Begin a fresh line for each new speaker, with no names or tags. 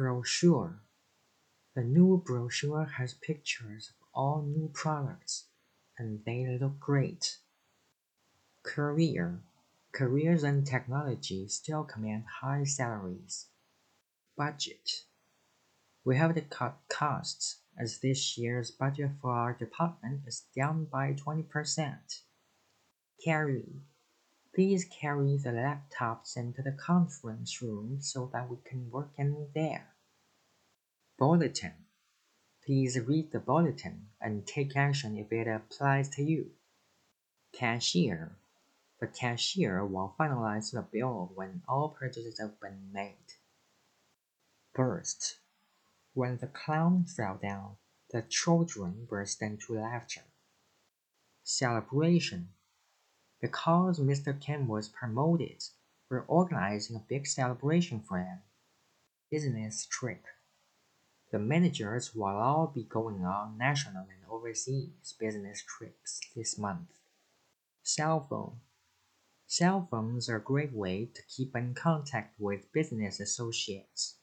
Brochure. The new brochure has pictures of all new products, and they look great. Career. Careers in technology still command high salaries. Budget. We have to cut costs as this year's budget for our department is down by 20%. Carry. Please carry the laptops into the conference room so that we can work in there. Bulletin. Please read the bulletin and take action if it applies to you. Cashier. The cashier will finalize the bill when all purchases have been made. Burst. When the clown fell down, the children burst into laughter. Celebration. Because Mr. Kim was promoted, we're organizing a big celebration for him. Business trip. The managers will all be going on national and overseas business trips this month. Cell phone. Cell phones are a great way to keep in contact with business associates.